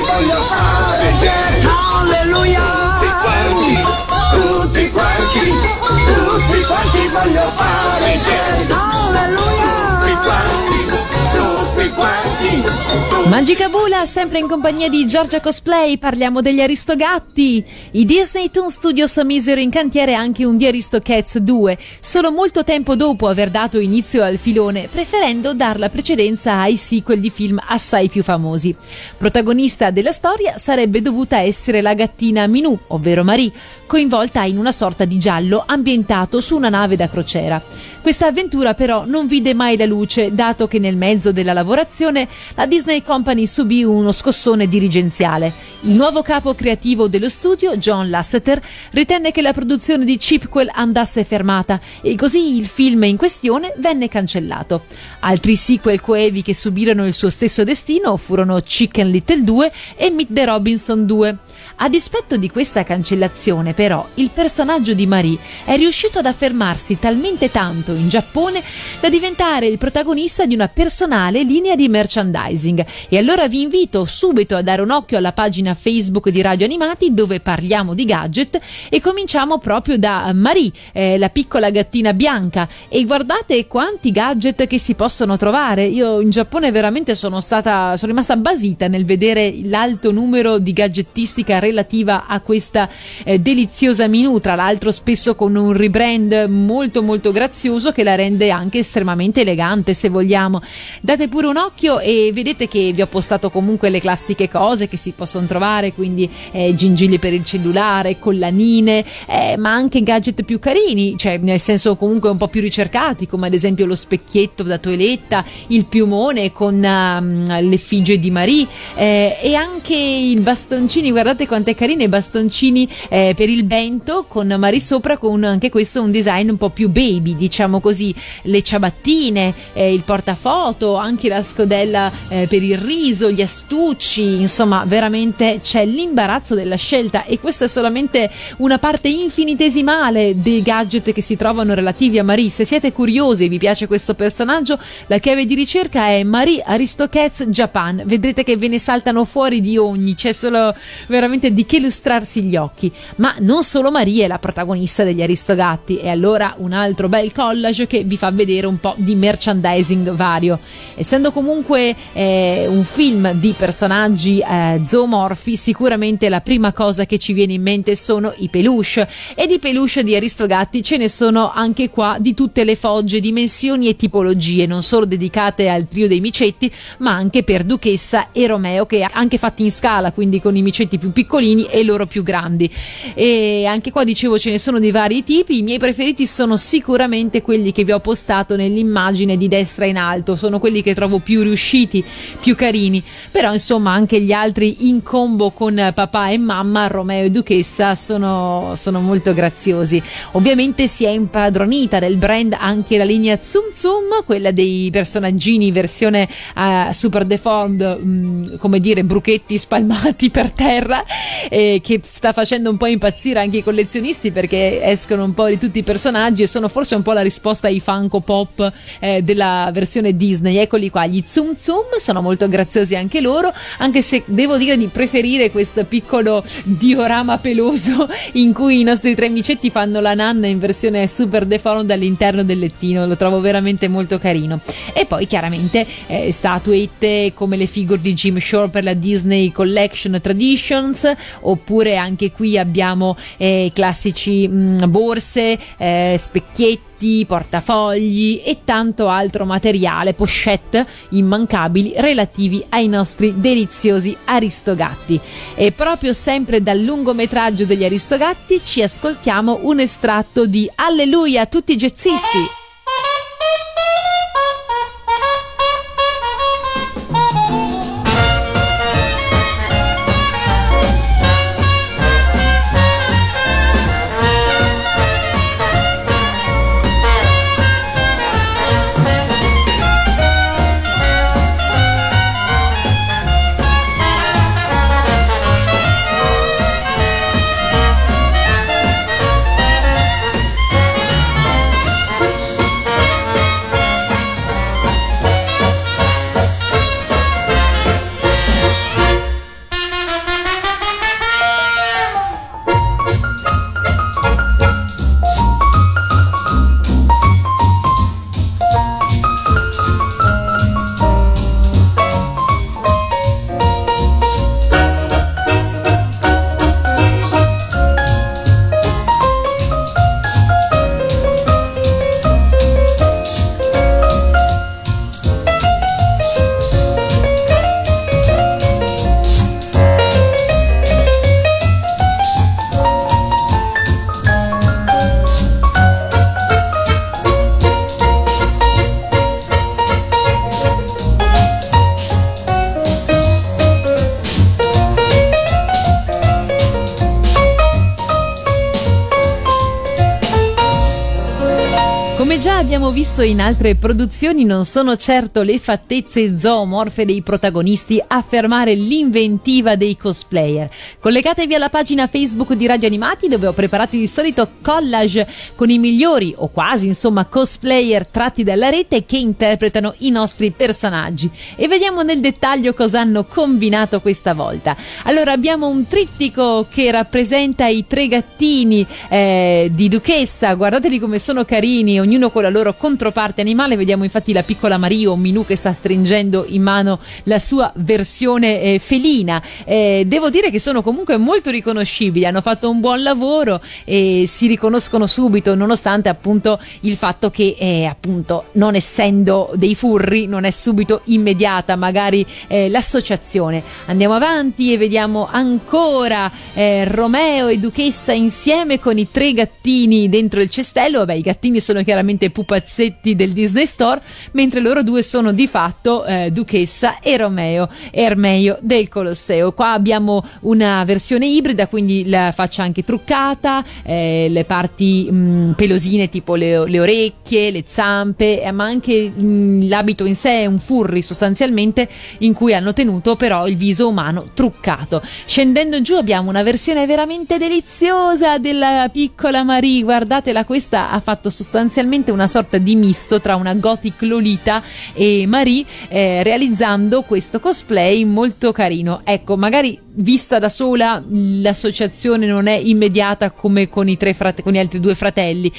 Put your heart again. Magicabula, sempre in compagnia di Giorgia Cosplay, parliamo degli Aristogatti. I Disney Toon Studios misero in cantiere anche un The Aristocats 2, solo molto tempo dopo aver dato inizio al filone, preferendo dar la precedenza ai sequel di film assai più famosi. Protagonista della storia sarebbe dovuta essere la gattina Minù, ovvero Marie, coinvolta in una sorta di giallo ambientato su una nave da crociera. Questa avventura però non vide mai la luce, dato che nel mezzo della lavorazione la Disney Company subì uno scossone dirigenziale. Il nuovo capo creativo dello studio, John Lasseter, ritenne che la produzione di Chipquel andasse fermata e così il film in questione venne cancellato. Altri sequel coevi che subirono il suo stesso destino furono Chicken Little 2 e Meet the Robinson 2. A dispetto di questa cancellazione, però, il personaggio di Marie è riuscito ad affermarsi talmente tanto in Giappone da diventare il protagonista di una personale linea di merchandising. E allora vi invito subito a dare un occhio alla pagina Facebook di Radio Animati dove parliamo di gadget e cominciamo proprio da Marie, eh, la piccola gattina bianca. E guardate quanti gadget che si possono trovare. Io in Giappone veramente sono stata, sono rimasta basita nel vedere l'alto numero di gadgettistica relativa a questa eh, deliziosa Minù, tra l'altro spesso con un rebrand molto molto grazioso che la rende anche estremamente elegante se vogliamo. Date pure un occhio e vedete che vi ho postato comunque le classiche cose che si possono trovare, quindi eh, gingilli per il cellulare, collanine, eh, ma anche gadget più carini, cioè nel senso comunque un po' più ricercati, come ad esempio lo specchietto da toeletta, il piumone con um, l'effigie di Marie eh, e anche i bastoncini, guardate quante carine i bastoncini eh, per il bento con Marie sopra con anche questo un design un po' più baby, diciamo così, le ciabattine, eh, il portafoto, anche la scodella eh, per il riso, gli astucci, insomma, veramente c'è l'imbarazzo della scelta e questa è solamente una parte infinitesimale dei gadget che si trovano relativi a Marie. Se siete curiosi e vi piace questo personaggio, la chiave di ricerca è Marie Aristocats Japan. Vedrete che ve ne saltano fuori di ogni, c'è solo veramente di che lustrarsi gli occhi. Ma non solo Marie è la protagonista degli Aristogatti, e allora un altro bel collage che vi fa vedere un po' di merchandising vario. Essendo comunque eh, un film di personaggi eh, zoomorfi, sicuramente la prima cosa che ci viene in mente sono i peluche. E di peluche di Aristogatti ce ne sono anche qua di tutte le fogge, dimensioni e tipologie, non solo dedicate al trio dei micetti, ma anche per Duchessa e Romeo, che anche fatti in scala, quindi con i micetti più piccolini e loro più grandi. E anche qua dicevo ce ne sono di vari tipi, i miei preferiti sono sicuramente quelli che vi ho postato nell'immagine di destra in alto, sono quelli che trovo più riusciti, più carini, però insomma anche gli altri in combo con papà e mamma, Romeo e Duchessa, sono, sono molto graziosi. Ovviamente si è impadronita del brand anche la linea Zoom Zoom, quella dei personaggini versione uh, super deformed, mh, come dire, bruchetti spalmati per terra, eh, che sta facendo un po' impazzire anche i collezionisti perché escono un po' di tutti i personaggi e sono forse un po' la risposta ai Funko Pop eh, della versione Disney. Eccoli qua, gli Zoom Zoom sono molto graziosi anche loro, anche se devo dire di preferire questo piccolo diorama peloso in cui i nostri tre amicetti fanno la nanna in versione super deformed all'interno del lettino, lo trovo veramente molto carino. E poi chiaramente eh, statuette come le figure di Jim Shore per la Disney Collection Traditions, oppure anche qui abbiamo eh, classici mh, borse, eh, specchietti, portafogli e tanto altro materiale, pochette immancabili relativi ai nostri deliziosi Aristogatti. E proprio sempre dal lungometraggio degli Aristogatti ci ascoltiamo un estratto di Alleluia a tutti i jazzisti. Visto in altre produzioni, non sono certo le fattezze zoomorfe dei protagonisti a fermare l'inventiva dei cosplayer. Collegatevi alla pagina Facebook di Radio Animati dove ho preparato di solito collage con i migliori o quasi insomma cosplayer tratti dalla rete che interpretano i nostri personaggi e vediamo nel dettaglio cosa hanno combinato questa volta. Allora abbiamo un trittico che rappresenta i tre gattini eh, di Duchessa, guardateli come sono carini, ognuno con la loro controparte animale. Vediamo infatti la piccola Mario Minù che sta stringendo in mano la sua versione eh, felina. Eh, devo dire che sono comunque molto riconoscibili, hanno fatto un buon lavoro e si riconoscono subito, nonostante appunto il fatto che eh, appunto non essendo dei furri non è subito immediata magari eh, l'associazione. Andiamo avanti e vediamo ancora eh, Romeo e Duchessa insieme con i tre gattini dentro il cestello. Vabbè, i gattini sono chiaramente pupazzetti del Disney Store, mentre loro due sono di fatto eh, Duchessa e Romeo Ermeio del Colosseo. Qua abbiamo una versione ibrida, quindi la faccia anche truccata, eh, le parti mh, pelosine tipo le, le, orecchie, le zampe, eh, ma anche mh, l'abito in sé è un furry sostanzialmente in cui hanno tenuto però il viso umano truccato. Scendendo giù abbiamo una versione veramente deliziosa della piccola Marie, guardatela, questa ha fatto sostanzialmente una sorta di misto tra una gothic Lolita e Marie, eh, realizzando questo cosplay molto carino. Ecco, magari vista da sola l'associazione non è immediata come con frate- con gli altri due fratelli,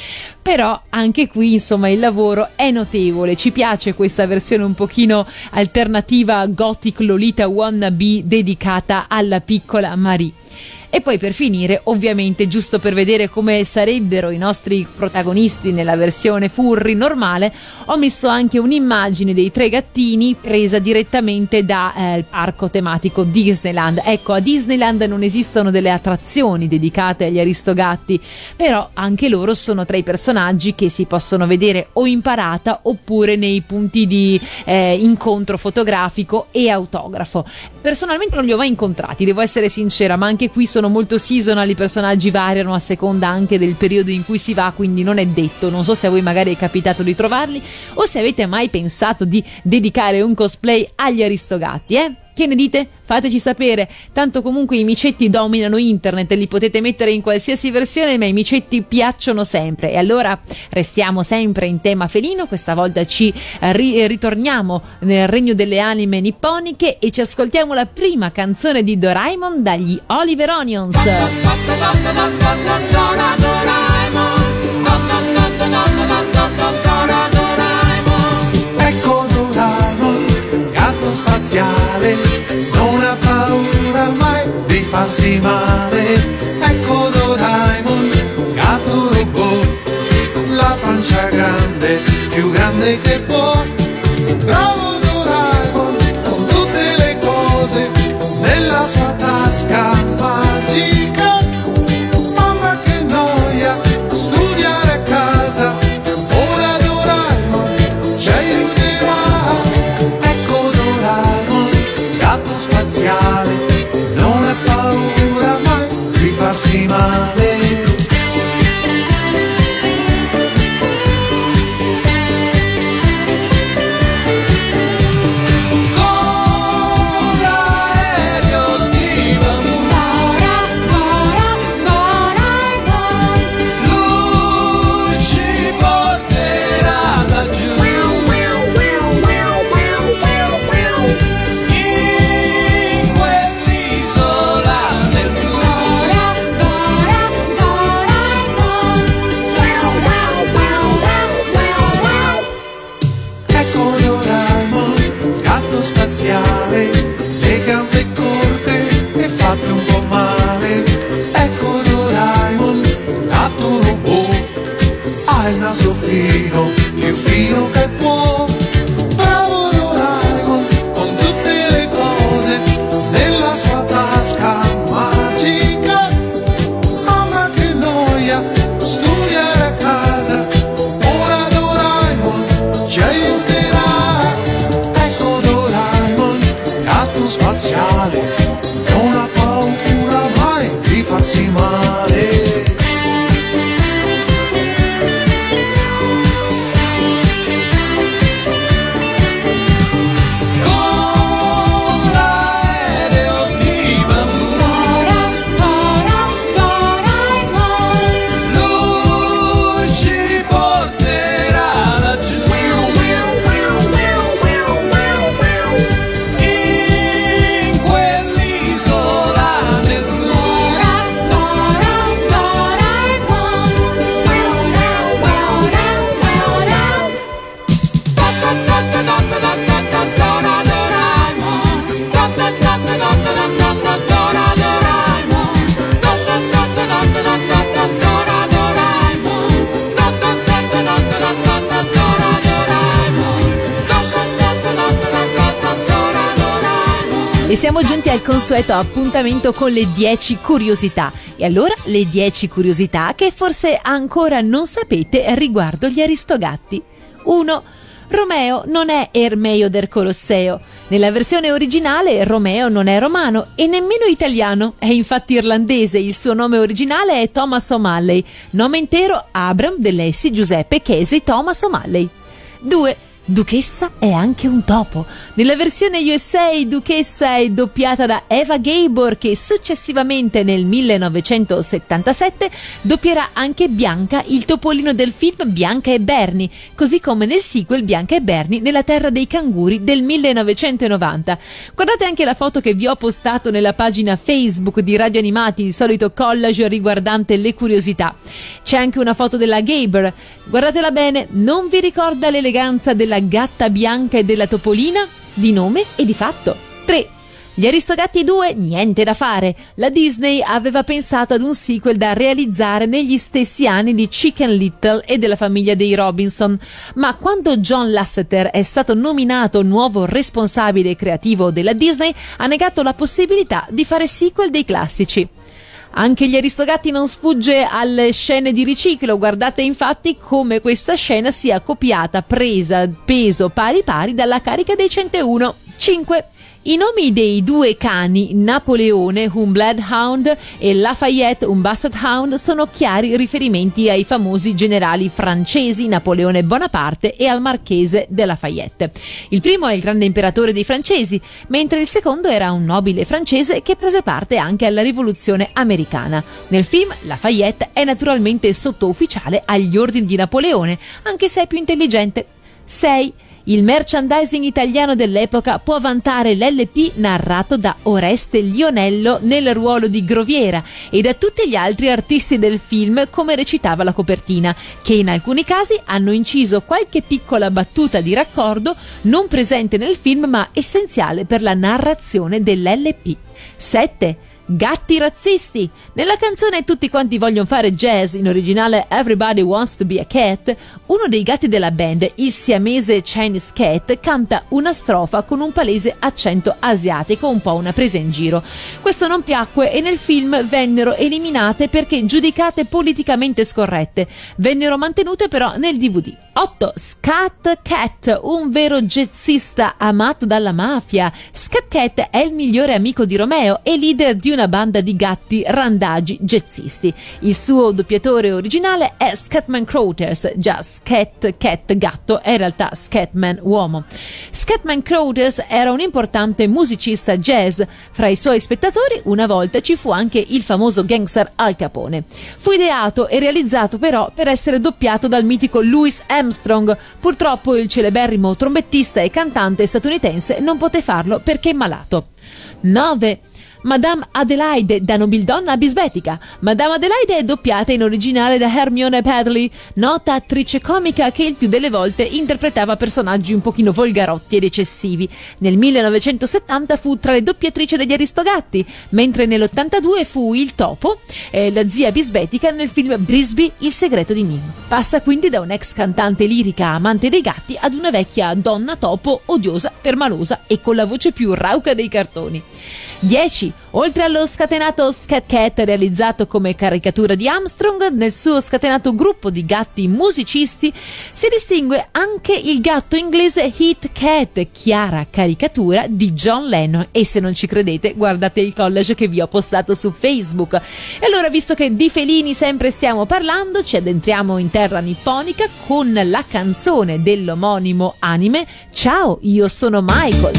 però anche qui insomma il lavoro è notevole. Ci piace questa versione un pochino alternativa gothic Lolita wannabe dedicata alla piccola Marie. E poi per finire, ovviamente, giusto per vedere come sarebbero i nostri protagonisti nella versione furry normale, ho messo anche un'immagine dei tre gattini presa direttamente dal eh, parco tematico Disneyland. Ecco, a Disneyland non esistono delle attrazioni dedicate agli aristogatti, però anche loro sono tra i personaggi che si possono vedere o in parata oppure nei punti di eh, incontro fotografico e autografo. Personalmente non li ho mai incontrati, devo essere sincera, ma anche qui sono molto seasonal, i personaggi variano a seconda anche del periodo in cui si va, quindi non è detto. Non so se a voi magari è capitato di trovarli o se avete mai pensato di dedicare un cosplay agli Aristogatti, eh? Che ne dite? Fateci sapere. Tanto comunque i micetti dominano internet, li potete mettere in qualsiasi versione, ma i micetti piacciono sempre. E allora restiamo sempre in tema felino, questa volta ci eh, ri- ritorniamo nel regno delle anime nipponiche e ci ascoltiamo la prima canzone di Doraemon dagli Oliver Onions. Ecco spaziale, non ha paura mai di farsi male. Ecco Doraemon, gatto robot, la pancia grande, più grande che può. Bravo spaziale, non ha paura mai di farsi male. Siamo giunti al consueto appuntamento con le 10 curiosità. E allora le 10 curiosità che forse ancora non sapete riguardo gli Aristogatti. 1. Romeo non è Ermeio del Colosseo. Nella versione originale Romeo non è romano e nemmeno italiano, è infatti irlandese. Il suo nome originale è Thomas O'Malley, nome intero Abram Dell'Essi Giuseppe Chesi Thomas O'Malley. 2. Duchessa è anche un topo. Nella versione USA Duchessa è doppiata da Eva Gabor che successivamente nel 1977 doppierà anche Bianca, il topolino del film Bianca e Bernie, così come nel sequel Bianca e Bernie nella terra dei canguri del 1990. Guardate anche la foto che vi ho postato nella pagina Facebook di Radio Animati, il solito collage riguardante le curiosità. C'è anche una foto della Gabor. Guardatela bene, non vi ricorda l'eleganza della gatta bianca e della topolina? Di nome e di fatto. 3. Gli Aristogatti 2, niente da fare. La Disney aveva pensato ad un sequel da realizzare negli stessi anni di Chicken Little e della famiglia dei Robinson, ma quando John Lasseter è stato nominato nuovo responsabile creativo della Disney, ha negato la possibilità di fare sequel dei classici. Anche gli Aristogatti non sfugge alle scene di riciclo, guardate infatti come questa scena sia copiata, presa, peso pari pari dalla carica dei 101. 5. I nomi dei due cani, Napoleone, un Bloodhound, e Lafayette, un Basset Hound, sono chiari riferimenti ai famosi generali francesi Napoleone Bonaparte e al marchese de Lafayette. Il primo è il grande imperatore dei francesi, mentre il secondo era un nobile francese che prese parte anche alla rivoluzione americana. Nel film Lafayette è naturalmente sottufficiale agli ordini di Napoleone, anche se è più intelligente. 6. Il merchandising italiano dell'epoca può vantare l'LP narrato da Oreste Lionello nel ruolo di Groviera e da tutti gli altri artisti del film come recitava la copertina, che in alcuni casi hanno inciso qualche piccola battuta di raccordo non presente nel film ma essenziale per la narrazione dell'LP. 7. Gatti razzisti. Nella canzone Tutti quanti vogliono fare jazz, in originale Everybody Wants to be a Cat, uno dei gatti della band, il siamese Chinese Cat, canta una strofa con un palese accento asiatico, un po' una presa in giro. Questo non piacque e nel film vennero eliminate perché giudicate politicamente scorrette. Vennero mantenute però nel DVD. 8. Scat Cat, un vero jazzista amato dalla mafia. Scat Cat è il migliore amico di Romeo e leader di una banda di gatti randagi jazzisti. Il suo doppiatore originale è Scatman Crothers, già Scat Cat gatto è in realtà Scatman uomo. Scatman Crothers era un importante musicista jazz. Fra i suoi spettatori una volta ci fu anche il famoso gangster Al Capone. Fu ideato e realizzato però per essere doppiato dal mitico Louis Armstrong. Purtroppo il celeberrimo trombettista e cantante statunitense non poté farlo perché è malato. 9. Madame Adelaide da nobildonna bisbetica. Madame Adelaide è doppiata in originale da Hermione Padley, nota attrice comica che il più delle volte interpretava personaggi un pochino volgarotti ed eccessivi. Nel 1970 fu tra le doppiatrici degli Aristogatti, mentre nell'82 fu il topo, eh, la zia bisbetica nel film Brisby, Il segreto di Nim. Passa quindi da un'ex cantante lirica amante dei gatti ad una vecchia donna topo odiosa, permalosa e con la voce più rauca dei cartoni. 10. Oltre allo scatenato Scat Cat realizzato come caricatura di Armstrong, nel suo scatenato gruppo di gatti musicisti si distingue anche il gatto inglese Hit Cat, chiara caricatura di John Lennon. E se non ci credete, guardate il college che vi ho postato su Facebook. E allora, visto che di felini sempre stiamo parlando, ci addentriamo in terra nipponica con la canzone dell'omonimo anime Ciao, io sono Michael.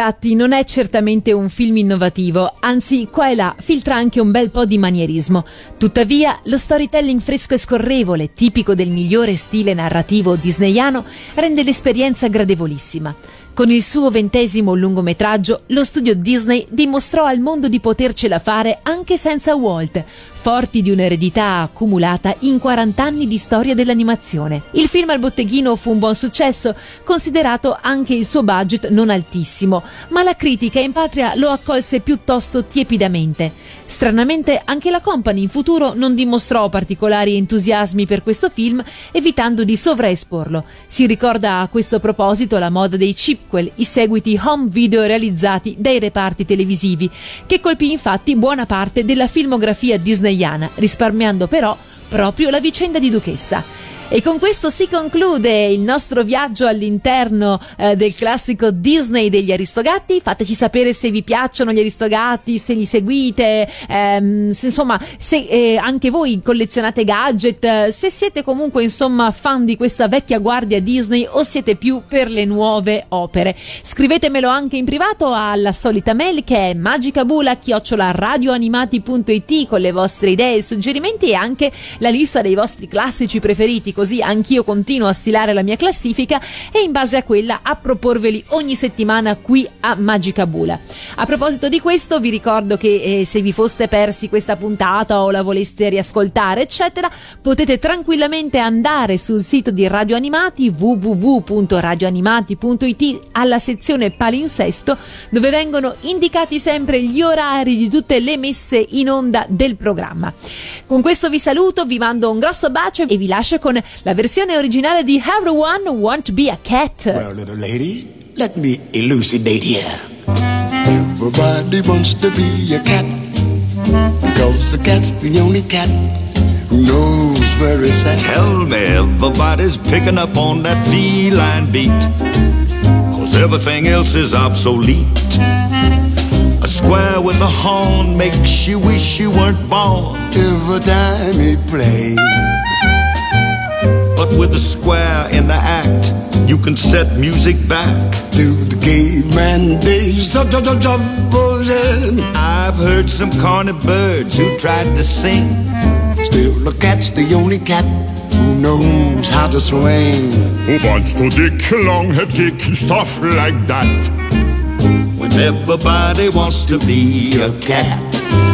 Aristogatti non è certamente un film innovativo, anzi qua e là filtra anche un bel po' di manierismo. Tuttavia, lo storytelling fresco e scorrevole, tipico del migliore stile narrativo disneyano, rende l'esperienza gradevolissima. Con il suo ventesimo lungometraggio, lo studio Disney dimostrò al mondo di potercela fare anche senza Walt, forti di un'eredità accumulata in 40 anni di storia dell'animazione. Il film al botteghino fu un buon successo, considerato anche il suo budget non altissimo, ma la critica in patria lo accolse piuttosto tiepidamente. Stranamente anche la Company in futuro non dimostrò particolari entusiasmi per questo film, evitando di sovraesporlo. Si ricorda a questo proposito la moda dei chipquel, i seguiti home video realizzati dai reparti televisivi, che colpì infatti buona parte della filmografia disneyana, risparmiando però proprio la vicenda di Duchessa. E con questo si conclude il nostro viaggio all'interno eh, del classico Disney degli Aristogatti. Fateci sapere se vi piacciono gli Aristogatti, se li seguite, ehm, se, insomma, se eh, anche voi collezionate gadget, eh, se siete comunque insomma fan di questa vecchia guardia Disney o siete più per le nuove opere. Scrivetemelo anche in privato alla solita mail che è magicabula@radioanimati.it con le vostre idee e suggerimenti e anche la lista dei vostri classici preferiti così anch'io continuo a stilare la mia classifica e in base a quella a proporveli ogni settimana qui a Magica Bula. A proposito di questo vi ricordo che eh, se vi foste persi questa puntata o la voleste riascoltare eccetera potete tranquillamente andare sul sito di Radio Animati www.radioanimati.it alla sezione palinsesto dove vengono indicati sempre gli orari di tutte le messe in onda del programma. Con questo vi saluto, vi mando un grosso bacio e vi lascio con la versione originale di Everyone Want to Be a Cat. Well, little lady, let me elucidate here. Everybody wants to be a cat because a cat's the only cat who knows where it's at. Tell me everybody's picking up on that feline beat. Cause everything else is obsolete. A square with a horn makes you wish you weren't born. Every time he plays. But with a square in the act, you can set music back. To the caveman days of trouble. I've heard some corny birds who tried to sing. Still, the cat's the only cat who knows how to swing. Who wants to dick long head kick stuff like that? When everybody wants to be a cat.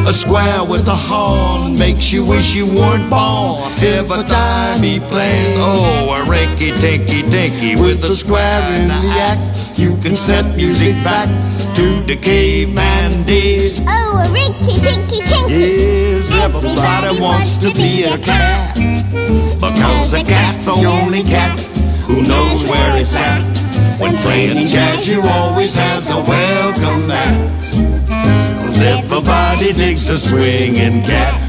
A square with a horn makes you wish you weren't born. Every time he plays, oh, a rinky tinky dinky with a square in the act. You can set music back to the caveman days. Oh, a rinky tinky tinky. Yes, everybody wants to be a cat. Because a cat's the only cat who knows where it's at. When playing jazz, you always has a welcome mat. Everybody digs a swinging cat.